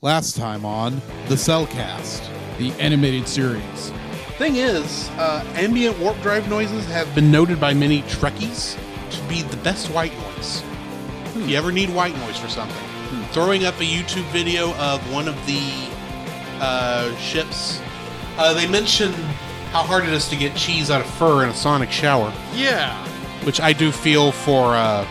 Last time on the Cellcast. the animated series. Thing is, uh, ambient warp drive noises have been noted by many Trekkies to be the best white noise. If you ever need white noise for something, throwing up a YouTube video of one of the uh, ships, uh, they mention how hard it is to get cheese out of fur in a sonic shower, Yeah. which I do feel for uh,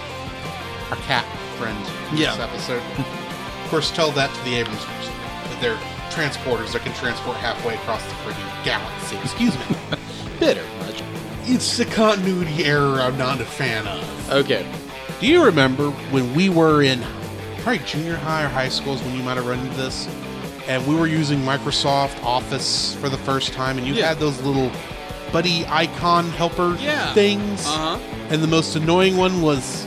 our cat friend in Yeah. this episode. of course, tell that to the Abrams person. That they're transporters that can transport halfway across the freaking galaxy. Excuse me. Bitter much. It's the continuity error I'm not a fan of. Okay. Do you remember when we were in probably junior high or high schools when you might have run into this? And we were using Microsoft Office for the first time, and you Yeah. had those little buddy icon helper Yeah. things. Uh huh. And the most annoying one was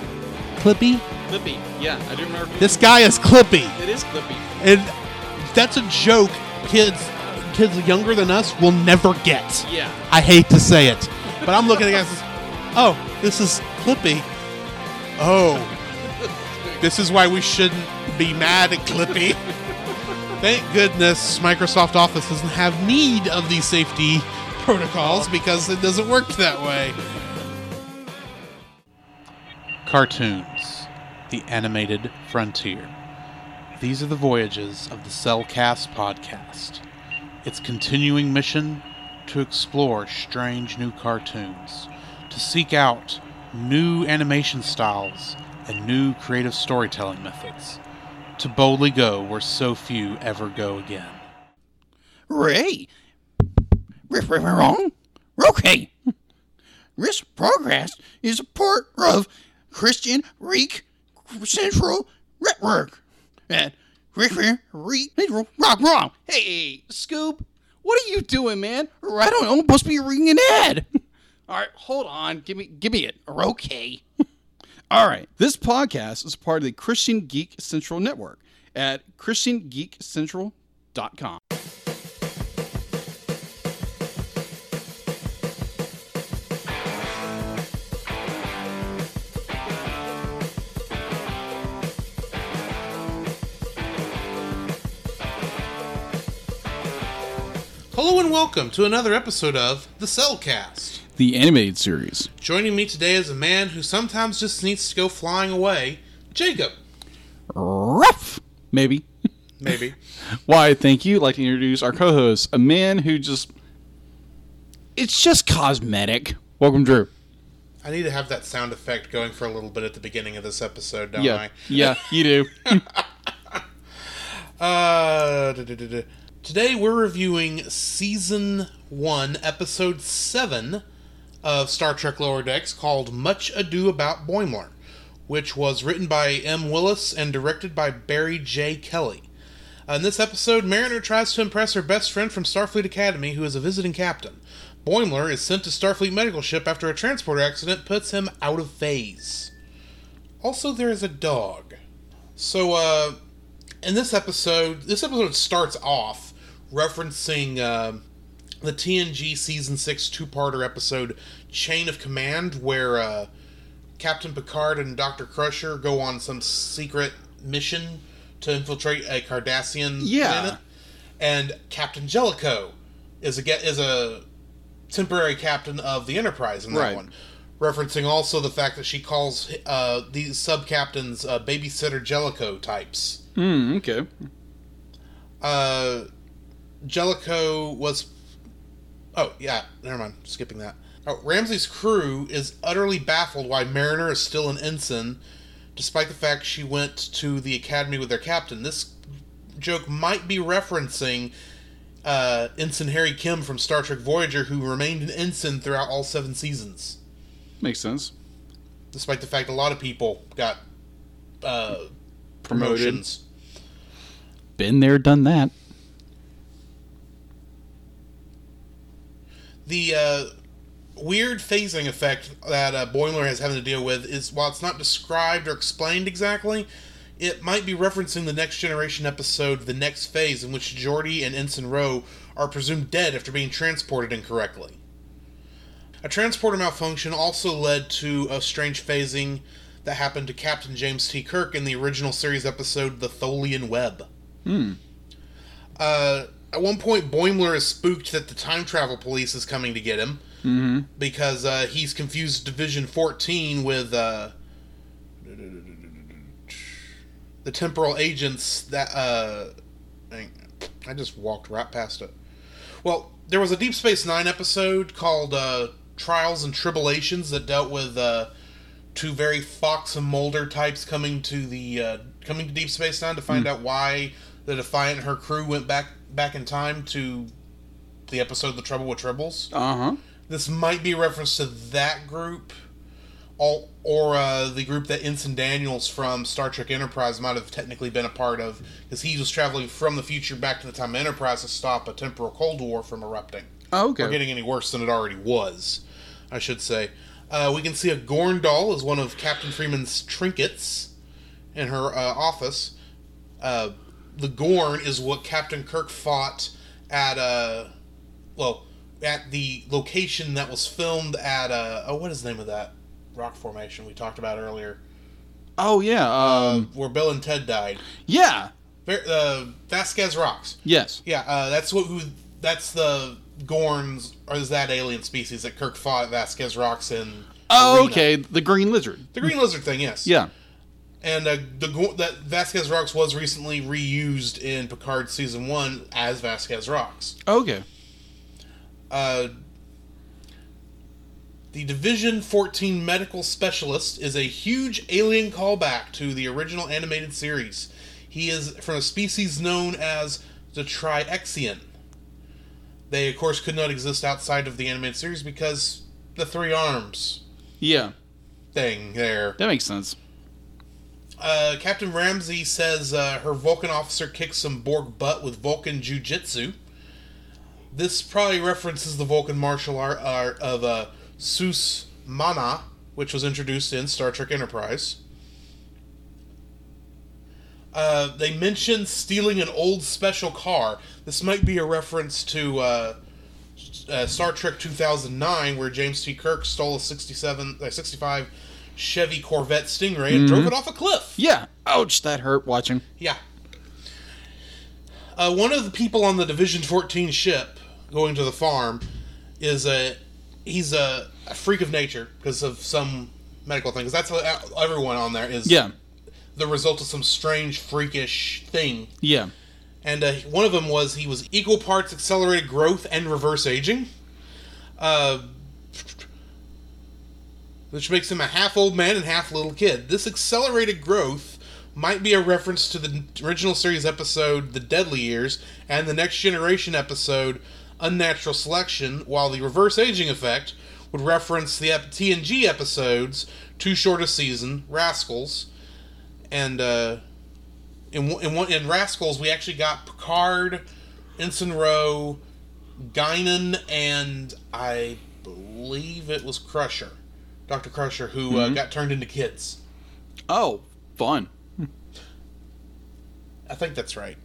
Clippy. Clippy. Yeah, I do remember. This guy is Clippy. It is Clippy. And that's a joke kids kids younger than us will never get. Yeah. I hate to say it, but I'm looking at this. Oh, this is Clippy. Oh, this is why we shouldn't be mad at Clippy. Thank goodness Microsoft Office doesn't have need of these safety protocols because it doesn't work that way. Cartoons, the animated frontier. These are the voyages of the Cellcast podcast. Its continuing mission to explore strange new cartoons, to seek out new animation styles and new creative storytelling methods, to boldly go where so few ever go again. Ray. Riff, riff, wrong. Okay. This progress is a part of Christian Reek Central Network. Reek Central Rock Wrong. Hey, Scoop, what are you doing, man? I don't know. I'm supposed to be reading an ad. All right, hold on. Give me, give me it. Okay. All right. This podcast is part of the Christian Geek Central Network at ChristianGeekCentral.com. Hello and welcome to another episode of The Cellcast. The animated series. Joining me today is a man who sometimes just needs to go flying away, Jacob. Ruff. Maybe. Maybe. Why, thank you. I'd like to introduce our co host, a man who just. It's just cosmetic. Welcome, Drew. I need to have that sound effect going for a little bit at the beginning of this episode, don't Yeah. I? Yeah, you do. Uh, da- da- da- da. Today we're reviewing season one, episode seven of Star Trek Lower Decks, called "Much Ado About Boimler," which was written by M. Willis and directed by Barry J. Kelly. Uh, in this episode, Mariner tries to impress her best friend from Starfleet Academy, who is a visiting captain. Boimler is sent to Starfleet medical ship after a transporter accident puts him out of phase. Also, there is a dog. So, uh, in this episode, this episode starts off referencing uh, the TNG season six two-parter episode "Chain of Command," where uh, Captain Picard and Doctor Crusher go on some secret mission to infiltrate a Cardassian Yeah. planet, and Captain Jellicoe is a is a temporary captain of the Enterprise in that Right. one. Referencing also the fact that she calls uh, these sub captains uh, babysitter Jellicoe types Hmm, okay. uh, Jellicoe was. Oh yeah, never mind. Skipping that. Oh, Ramsey's crew is utterly baffled why Mariner is still an ensign, despite the fact she went to the academy with their captain. This joke might be referencing uh, Ensign Harry Kim from Star Trek Voyager, who remained an ensign throughout all seven seasons, Makes sense. despite the fact a lot of people got uh, Promoted. promotions. Been there, done that. The uh, weird phasing effect that uh, Boimler has having to deal with is while it's not described or explained exactly, it might be referencing the next generation episode, The Next Phase, in which Geordi and Ensign Ro are presumed dead after being transported incorrectly. A transporter malfunction also led to a strange phasing that happened to Captain James T. Kirk in the original series episode The Tholian Web. Uh, at one point, Boimler is spooked that the time travel police is coming to get him mm-hmm. because uh, he's confused Division 14 with uh, the temporal agents that. Uh, I just walked right past it. Well, there was a Deep Space Nine episode called uh, Trials and Tribulations that dealt with uh, two very Fox and Mulder types coming to the uh, coming to Deep Space Nine to find out why the Defiant and her crew went back back in time to the episode "The Trouble with Tribbles." Uh huh. This might be a reference to that group, or, or uh, the group that Ensign Daniels from Star Trek Enterprise might have technically been a part of, because he was traveling from the future back to the time of Enterprise to stop a temporal Cold War from erupting Oh, okay. or getting any worse than it already was, I should say. Uh, we can see a Gorn doll as one of Captain Freeman's trinkets in her uh, office. Uh, the Gorn is what Captain Kirk fought at uh, well, at the location that was filmed at uh, oh, what is the name of that rock formation we talked about earlier, Oh yeah. Um. where Bill and Ted died. yeah. Uh, Vasquez Rocks. Yes. Yeah, uh, that's what who that's the Gorns or is that alien species that Kirk fought at Vasquez Rocks in. Oh, Arena. okay. The green lizard. The green lizard thing, yes. Yeah. And uh, the that Vasquez Rocks was recently reused in Picard season one as Vasquez Rocks. Okay. Uh, the Division 14 medical specialist is a huge alien callback to the original animated series. He is from a species known as the Triexian. They, of course, could not exist outside of the animated series because the three arms Yeah. thing there. That makes sense. Uh, Captain Ramsey says uh, her Vulcan officer kicked some Borg butt with Vulcan jujitsu. This probably references the Vulcan martial art, of uh, Suus Mahna, which was introduced in Star Trek Enterprise. Uh, they mention stealing an old special car. This might be a reference to uh, uh, Star Trek 2009, where James T. Kirk stole a 67, uh, 65 Chevy Corvette Stingray and drove it off a cliff. Yeah. Ouch. That hurt watching. Yeah. Uh, one of the people on the Division 14 ship going to the farm is a he's a, a freak of nature because of some medical thing. that's what everyone on there is. Yeah. The result of some strange freakish thing. Yeah. And uh, one of them was he was equal parts accelerated growth and reverse aging. Uh, which makes him a half old man and half little kid. This accelerated growth might be a reference to the original series episode The Deadly Years and the Next Generation episode Unnatural Selection, while the reverse aging effect would reference the TNG episodes Too Short a Season, Rascals, and uh, in in in Rascals we actually got Picard, Ensign Ro, Guinan, and I believe it was Crusher, Doctor Crusher, who uh, got turned into kids. Oh, fun. I think that's right.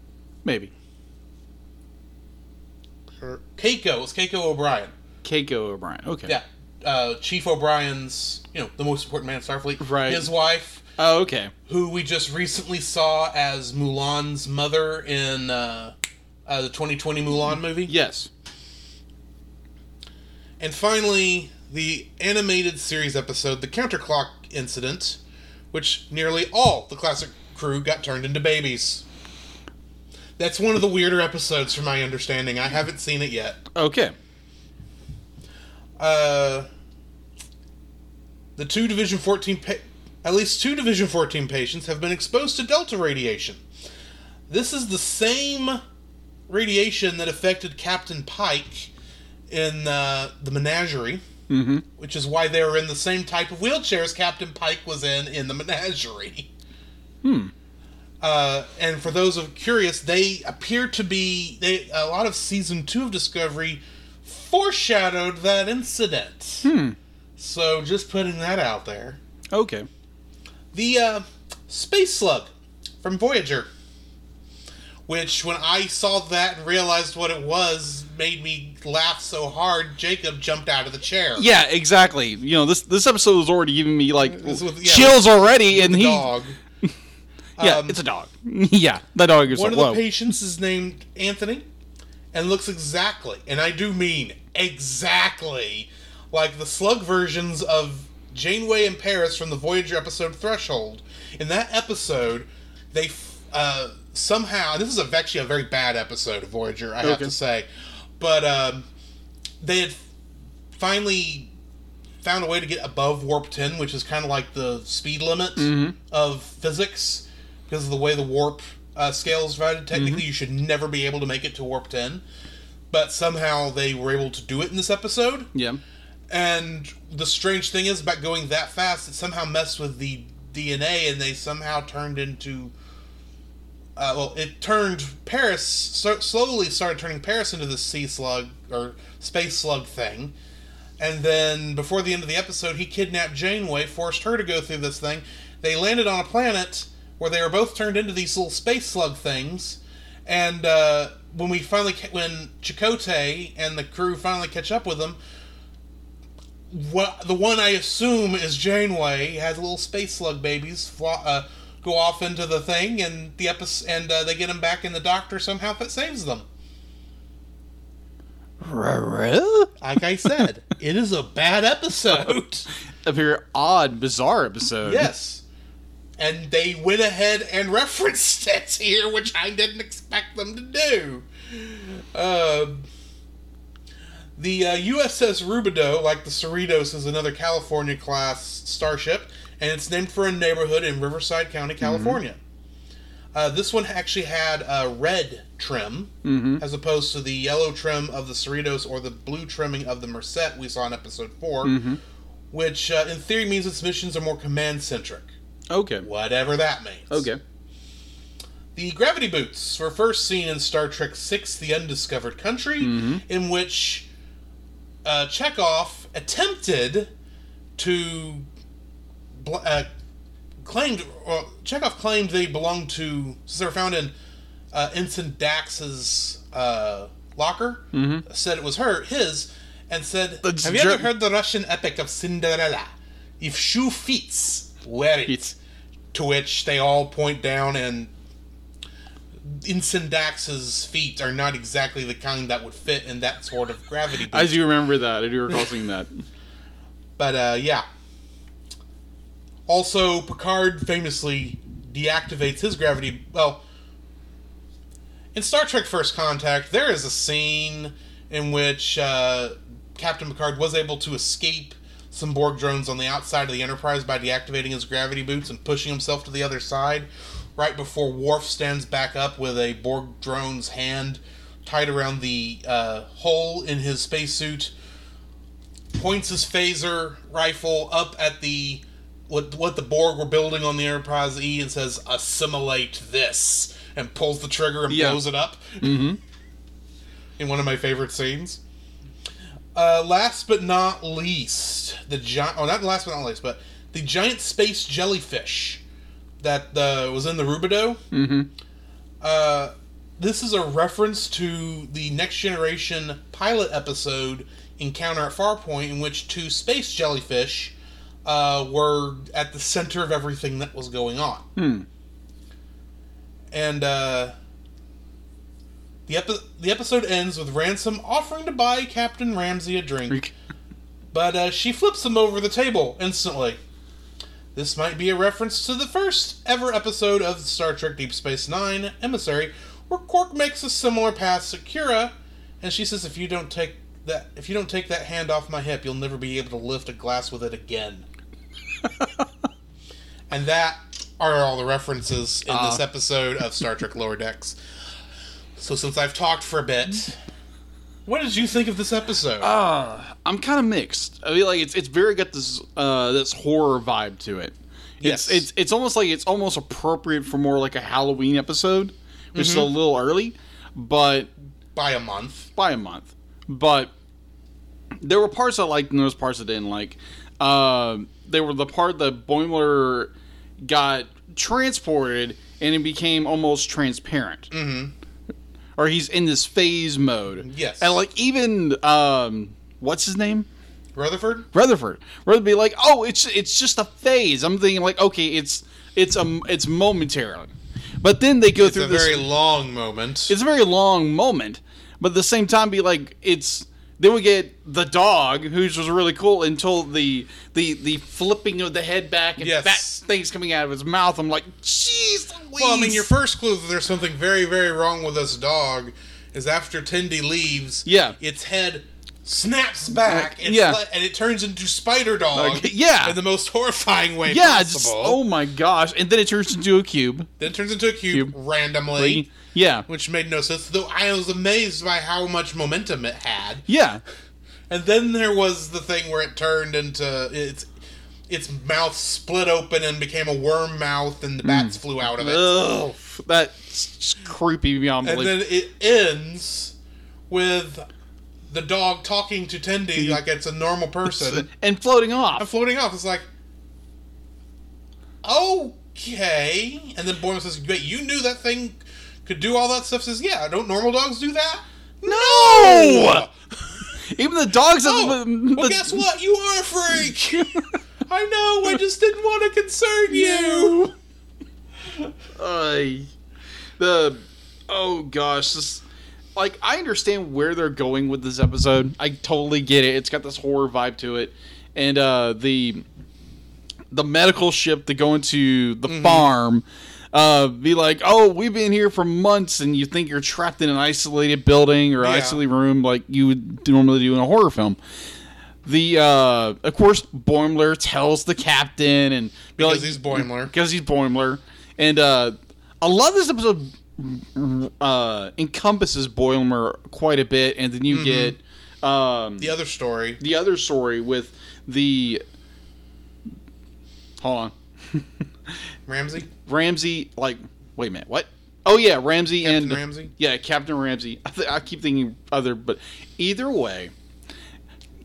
Maybe. Keiko, it's Keiko O'Brien. Keiko O'Brien. Okay. Yeah, uh, Chief O'Brien's, you know, the most important man in Starfleet. Right. His wife, Oh, okay. who we just recently saw as Mulan's mother in uh, uh, the 2020 Mulan movie. Yes. And finally, the animated series episode, The Counterclock Incident, which nearly all the classic crew got turned into babies. That's one of the weirder episodes, from my understanding. I haven't seen it yet. Okay. Uh, the two Division 14, pa- at least two Division 14 patients have been exposed to Delta radiation. This is the same radiation that affected Captain Pike in uh, the menagerie, Mm-hmm. which is why they were in the same type of wheelchairs Captain Pike was in in the menagerie. Hmm. Uh, and for those of curious, they appear to be they a lot of season two of Discovery foreshadowed that incident. Hmm. So just putting that out there. Okay. The uh, space slug from Voyager, which when I saw that and realized what it was, made me laugh so hard. Jacob jumped out of the chair. Yeah, exactly. You know, this this episode was already giving me like yeah, chills already, and The he dog. Yeah, Um, it's a dog. yeah, that dog is One of like, the whoa. patients is named Anthony and looks exactly, and I do mean exactly, like the slug versions of Janeway and Paris from the Voyager episode Threshold. In that episode, they uh, somehow, this is a, actually a very bad episode of Voyager, I have to say, but um, they had finally found a way to get above warp 10 which is kind of like the speed limit of physics. Because of the way the warp uh, scale is divided technically you should never be able to make it to warp 10 but somehow they were able to do it in this episode. Yeah. and the strange thing is about going that fast it somehow messed with the dna and they somehow turned into uh, well it turned paris so, slowly started turning paris into the sea slug or space slug thing. And then before the end of the episode he kidnapped janeway forced her to go through this thing. They landed on a planet where they were both turned into these little space slug things. And uh, when we finally when Chakotay and the crew finally catch up with them what the one I assume is Janeway has little space slug babies fly, uh, go off into the thing, and the episode and uh, they get them back, and the Doctor somehow that saves them. Like I said, it is a bad episode. A very odd, bizarre episode. yes, and they went ahead and referenced it here, which I didn't expect them to do. Um the uh, USS Rubidoux, like the Cerritos, is another California class starship, and it's named for a neighborhood in Riverside County, California. Uh, this one actually had a red trim, as opposed to the yellow trim of the Cerritos or the blue trimming of the Merced we saw in episode 4, which uh, in theory means its missions are more command centric, Okay. whatever that means. Okay. The gravity boots were first seen in Star Trek VI The Undiscovered Country, in which uh, Chekov attempted to. Uh, claimed. Well, Chekov claimed they belonged to. Since they were found in uh, Ensign Dax's uh, locker, said it was her, his, and said, That's Have you ever heard the Russian epic of Cinderella? If shoe fits, wear it. Fits. To which they all point down and Ensign Dax's feet are not exactly the kind that would fit in that sort of gravity. I boot. do remember that. I do recall seeing that. But uh, yeah. Also, Picard famously deactivates his gravity. Well, in Star Trek First Contact, there is a scene in which uh, Captain Picard was able to escape some Borg drones on the outside of the Enterprise by deactivating his gravity boots and pushing himself to the other side. Right before Worf stands back up with a Borg drone's hand tied around the uh, hole in his spacesuit points his phaser rifle up at the what what the Borg were building on the Enterprise E and says assimilate this and pulls the trigger and Yeah. blows it up. Mm-hmm. In one of my favorite scenes. Uh, last but not least, the giant. Oh, not last but not least, but the giant space jellyfish that uh, was in the Rubidoux. Mm-hmm. Uh, this is a reference to the Next Generation pilot episode Encounter at Farpoint, in which two space jellyfish uh, were at the center of everything that was going on. Hmm. And uh, the, epi- the episode ends with Ransom offering to buy Captain Ramsey a drink, but uh, she flips him over the table instantly. This might be a reference to the first ever episode of Star Trek Deep Space Nine, Emissary, where Quark makes a similar pass to Kira, and she says, "If you don't take that, if you don't take that hand off my hip, you'll never be able to lift a glass with it again." and that are all the references in this Ah. episode of Star Trek Lower Decks. So, since I've talked for a bit, what did you think of this episode? Uh, I'm kind of mixed. I mean, like it's it's very got this uh this horror vibe to it. Yes. It's it's it's almost like it's almost appropriate for more like a Halloween episode, which is a little early, but By a month. by a month. But there were parts I liked and there was parts I didn't like. Uh, they were the part that Boimler got transported and it became almost transparent. Mm-hmm. Or he's in this phase mode. Yes. And like even um, what's his name? Rutherford? Rutherford. Rutherford be like, oh, it's it's just a phase. I'm thinking like, okay, it's it's a it's momentarily, but then they go It's through a this. very long moment. it's a very long moment, but at the same time, be like it's. Then we get the dog, which was really cool until the the the flipping of the head back and Yes. that thing's coming out of his mouth. I'm like, jeez, Louise. Well, I mean, your first clue that there's something very, very wrong with this dog is after Tendi leaves. Yeah. its head snaps back. It's yeah. and it turns into Spider Dog. Like, yeah. in the most horrifying way yeah, possible. just oh my gosh, and then it turns into a cube. then it turns into a cube, Cube. randomly, Yeah, which made no sense. Though I was amazed by how much momentum it had. yeah, And then there was the thing where it turned into its its mouth split open and became a worm mouth, and the Mm. bats flew out of it. Ugh, that's creepy beyond belief. and then it ends with the dog talking to Tendi like it's a normal person and floating off. and floating off. It's like, okay. And then Boyman says, "Wait, you knew that thing could do all that stuff?" Says, "Yeah, don't normal dogs do that?" No! Even the dogs. Oh, the, well, guess what? You are a freak. I know. I just didn't want to concern you. Ay. the oh gosh, this like I understand where they're going with this episode. I totally get it. It's got this horror vibe to it, and uh, the the medical ship to go into the Mm-hmm. farm. Uh, be like, oh, we've been here for months, and you think you're trapped in an isolated building or Yeah. isolated room like you would normally do in a horror film. The uh, of course, Boimler tells the captain, and be Because like, he's Boimler. because he's Boimler, and uh, lot of this episode uh, encompasses Boimler quite a bit, and then you get um, The other story. the other story with the hold on Ramsey. Ramsey. Like, wait a minute, what? Oh yeah, Ramsey Captain and Ramsey? Yeah, Captain Ramsey. I, th- I keep thinking other, but either way.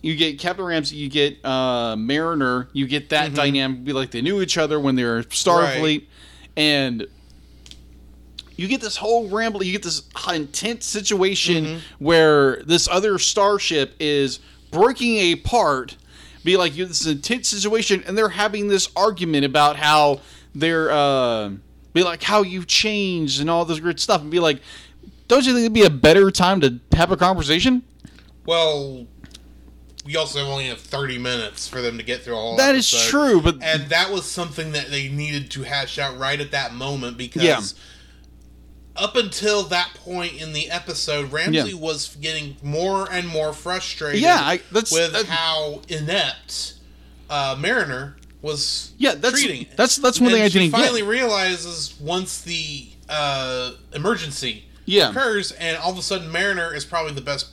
You get Captain Ramsey, you get uh, Mariner, you get that dynamic. Be like they knew each other when they were Starfleet, Mm-hmm. Right. and you get this whole ramble. You get this intense situation Mm-hmm. where this other starship is breaking apart. Be like you this intense situation, and they're having this argument about how they're uh, be like how you've changed and all this great stuff, and be like, don't you think it'd be a better time to have a conversation? Well, we also only have 30 minutes for them to get through all That is episode. true, but And that was something that they needed to hash out right at that moment because Yeah. Up until that point in the episode, Ramsey Yeah. was getting more and more frustrated Yeah, I- that's- with that- how inept uh, Mariner was Yeah, that's- treating it. that's- that's one And thing I didn't get. finally realizes once the uh, emergency Yeah. occurs and all of a sudden Mariner is probably the best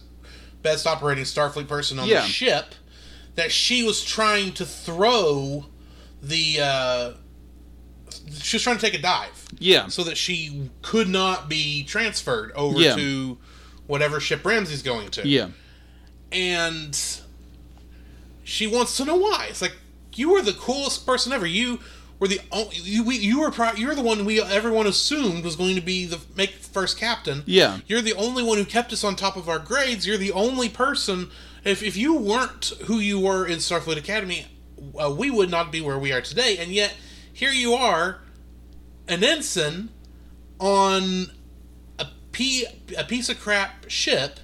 best operating Starfleet person on Yeah. the ship that she was trying to throw the uh, she was trying to take a dive yeah, so that she could not be transferred over Yeah. to whatever ship Ramsey's going to. yeah, And she wants to know why. It's like you were the coolest person ever. You were the only, you we, you were pro, you're the one we everyone assumed was going to be the make first captain. Yeah. You're the only one who kept us on top of our grades. You're the only person if if you weren't who you were in Starfleet Academy, uh, we would not be where we are today. And yet here you are an ensign on a, a piece of crap ship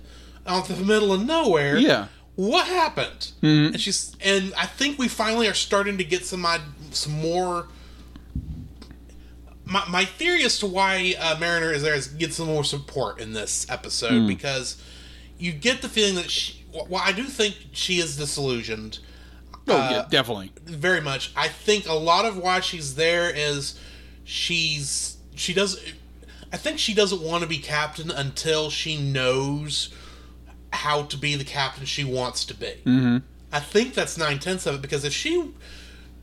out in the middle of nowhere. Yeah. What happened? Mm-hmm. And she's and I think we finally are starting to get some id- some more. My, my theory as to why uh, Mariner is there is get some more support in this episode mm. because you get the feeling that she. Well, I do think she is disillusioned oh Uh, yeah, definitely. very much. I think a lot of why she's there is she's she does I think she doesn't want to be captain until she knows how to be the captain she wants to be. Mm-hmm. I think that's nine tenths of it because if she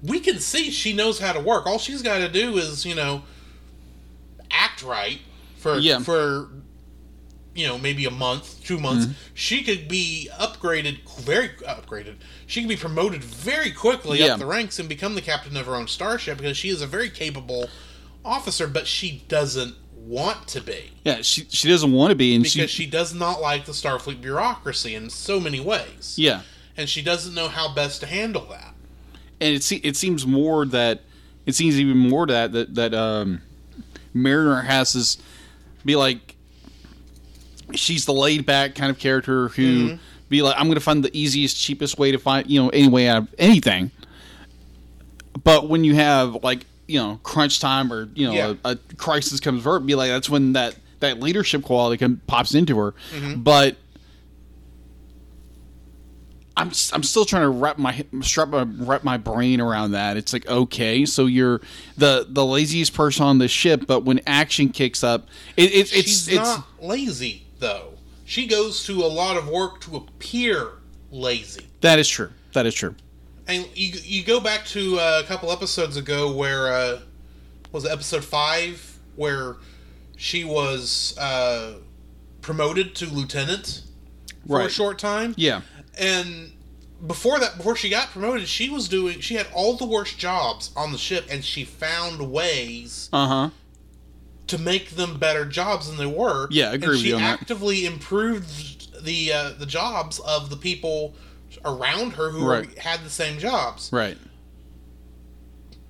we can see she knows how to work. All she's got to do is you know act right for Yeah. for you know maybe a month, two months. She could be upgraded very upgraded. She can be promoted very quickly Yeah. up the ranks and become the captain of her own starship because she is a very capable officer, but she doesn't want to be Yeah, she she doesn't want to be, and because she, she does not like the Starfleet bureaucracy in so many ways. yeah, and she doesn't know how best to handle that. and it se- it seems more that it seems even more to that that that um, Mariner has this be like she's the laid back kind of character who mm-hmm. be like I'm going to find the easiest cheapest way to find you know any way out of anything. But when you have like you know crunch time or you know Yeah. a, a crisis comes over, be like that's when that that leadership quality can, pops into her. Mm-hmm. But I'm I'm still trying to wrap my strap my wrap my brain around that. It's like okay, so you're the the laziest person on the ship, but when action kicks up, it, it, it's She's it's not lazy though. She goes to a lot of work to appear lazy. that is true. That is true. And you you go back to uh, a couple episodes ago where uh, was it episode five where she was uh, promoted to lieutenant for a short time. Yeah. And before that, before she got promoted, she was doing. She had all the worst jobs on the ship, and she found ways Uh huh. To make them better jobs than they were. Yeah, I agree and with she you on that. actively improved the uh, the jobs of the people around her who Right. had the same jobs. Right.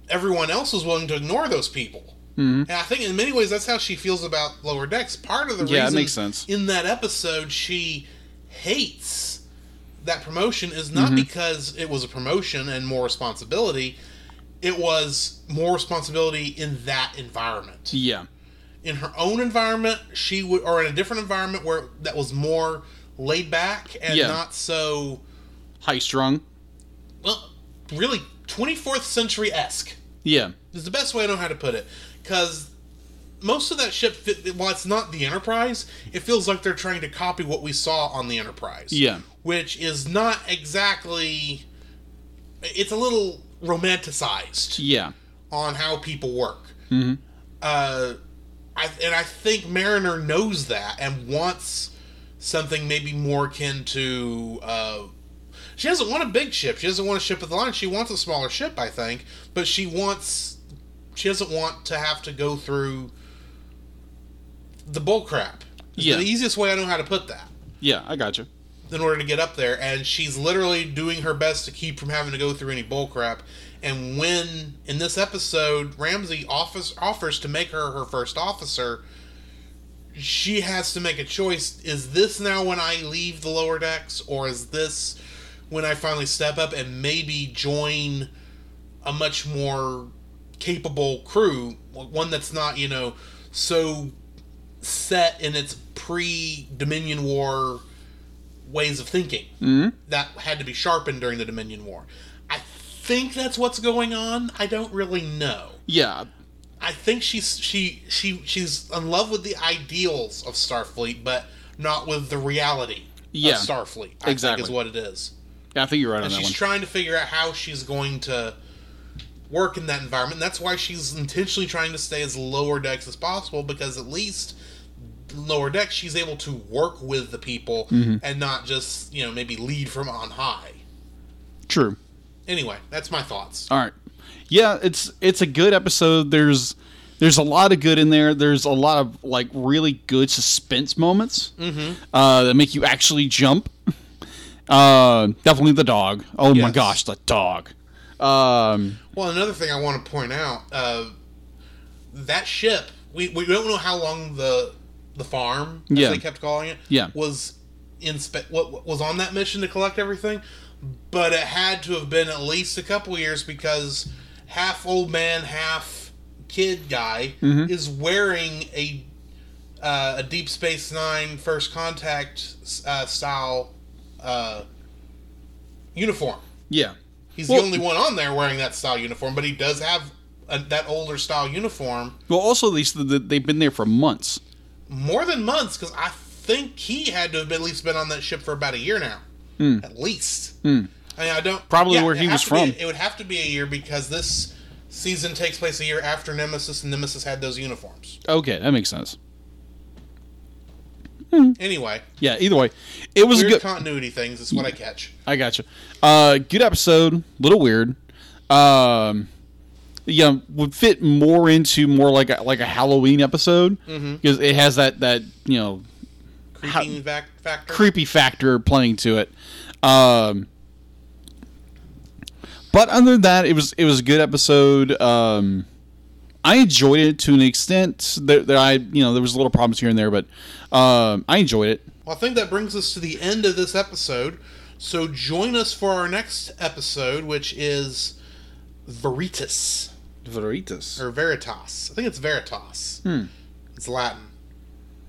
Everyone else was willing to ignore those people. Mhm. And I think in many ways that's how she feels about Lower Decks. Part of the Yeah, reason makes sense. in that episode she hates that promotion is Mm-hmm. not because it was a promotion and more responsibility. It was more responsibility in that environment Yeah. In her own environment, she would, or in a different environment where that was more laid back and Yeah. not so, High strung. well, really 24th century esque Yeah. is the best way I know how to put it. Because most of that ship, fit, while it's not the Enterprise, it feels like they're trying to copy what we saw on the Enterprise. Yeah. Which is not exactly. It's a little romanticized Yeah. on how people work. Mhm. Uh, I, and I think Mariner knows that and wants something maybe more akin to. Uh, she doesn't want a big ship. She doesn't want a ship with the line. She wants a smaller ship, I think. But she wants. She doesn't want to have to go through the bull crap. It's Yeah. the easiest way I know how to put that Yeah. I got you. in order to get up there, and she's literally doing her best to keep from having to go through any bullcrap. And when in this episode Ramsey offers offers to make her her first officer, she has to make a choice: is this now when I leave the lower decks, or is this when I finally step up and maybe join a much more capable crew, one that's not you know so set in its pre Dominion War ways of thinking Mhm. that had to be sharpened during the Dominion War. I think that's what's going on. I don't really know. Yeah. I think she's she she she's in love with the ideals of Starfleet, but not with the reality Yeah, of Starfleet. I exactly. is what it is. Yeah. I think you're right on And that she's one. trying to figure out how she's going to work in that environment. And that's why she's intentionally trying to stay as lower decks as possible because at least lower decks she's able to work with the people Mm-hmm. and not just you know maybe lead from on high. True. Anyway, that's my thoughts. All right. Yeah, it's it's a good episode. There's there's a lot of good in there. There's a lot of like really good suspense moments uh, that make you actually jump. Uh, definitely the dog. Oh my gosh, the dog. Um, Well, another thing I want to point out, uh, that ship, we, we don't know how long the the farm, as Yeah. they kept calling it, Yeah. was in spe- what was on that mission to collect everything, but it had to have been at least a couple years because half old man, half kid guy Mm-hmm. is wearing a uh, a Deep Space Nine First Contact uh, style uh, uniform. yeah. He's Well- the only one on there wearing that style uniform, but he does have a, that older style uniform Well, also these they've been there for months. more than months because I think he had to have at least been on that ship for about a year now, at least. I mean, I don't Probably yeah, where he was be- from. it would have to be a year because this season takes place a year after Nemesis, and Nemesis had those uniforms. Okay, that makes sense. Anyway, Yeah. Either way, it was a good. continuity things is what I catch. I got you. Uh, good episode. Little weird. Um, yeah, would fit more into more like a, like a Halloween episode because it has that that you know Creeping vac- factor. creepy factor playing to it. Um, but other than that, it was it was a good episode. Um, I enjoyed it to an extent. There, there I you know there was a little problems here and there, but um, I enjoyed it. Well, I think that brings us to the end of this episode. So join us for our next episode, which is Veritas Veritas. or Veritas. I think it's Veritas. It's Latin.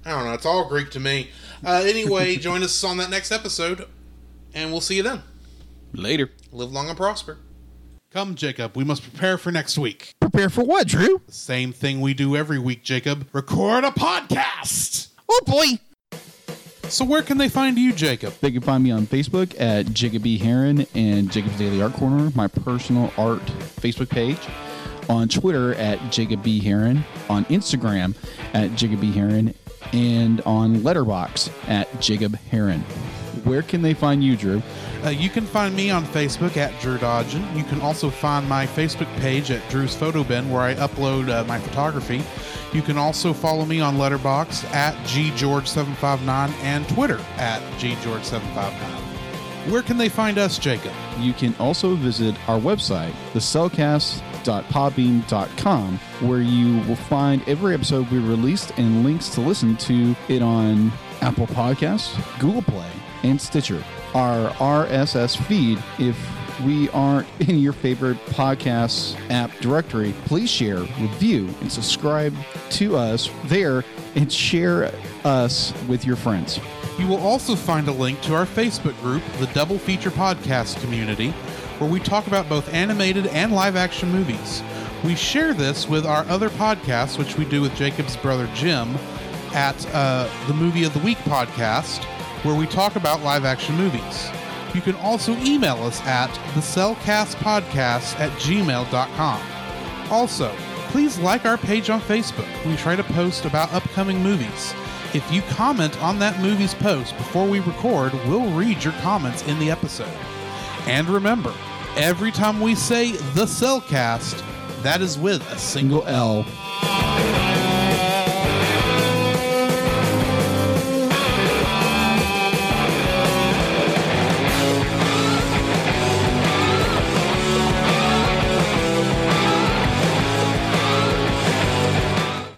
I don't know. It's all Greek to me. Uh, anyway, join us on that next episode, and we'll see you then. Later. Live long and prosper. Come, Jacob. We must prepare for next week. Prepare for what, Drew? Same thing we do every week, Jacob. Record a podcast. Oh boy. So where can they find you, Jacob? They can find me on Facebook at Jacob B. Heron and Jacob's Daily Art Corner, my personal art Facebook page. On Twitter at Jacob B. Heron, on Instagram at Jacob B. Heron, and on Letterboxd at Jacob Heron. Where can they find you, Drew? Uh, you can find me on Facebook at Drew Dodgen. You can also find my Facebook page at Drew's Photo Bin, where I upload uh, my photography. You can also follow me on Letterboxd at ggeorge759 and Twitter at ggeorge759. Where can they find us, Jacob? You can also visit our website, thecellcast.podbean.com, where you will find every episode we released and links to listen to it on Apple Podcasts, Google Play, and Stitcher. Our RSS feed, if we aren't in your favorite podcast app directory, please share, review, and subscribe to us there and share us with your friends. You will also find a link to our Facebook group, the Double Feature Podcast Community, where we talk about both animated and live action movies. We share this with our other podcasts, which we do with Jacob's brother Jim, at uh, the Movie of the Week podcast, where we talk about live action movies. You can also email us at thecellcastpodcast at gmail.com. Also, please like our page on Facebook. We try to post about upcoming movies. If you comment on that movie's post before we record, we'll read your comments in the episode. And remember, every time we say the Cellcast, that is with a single Single L.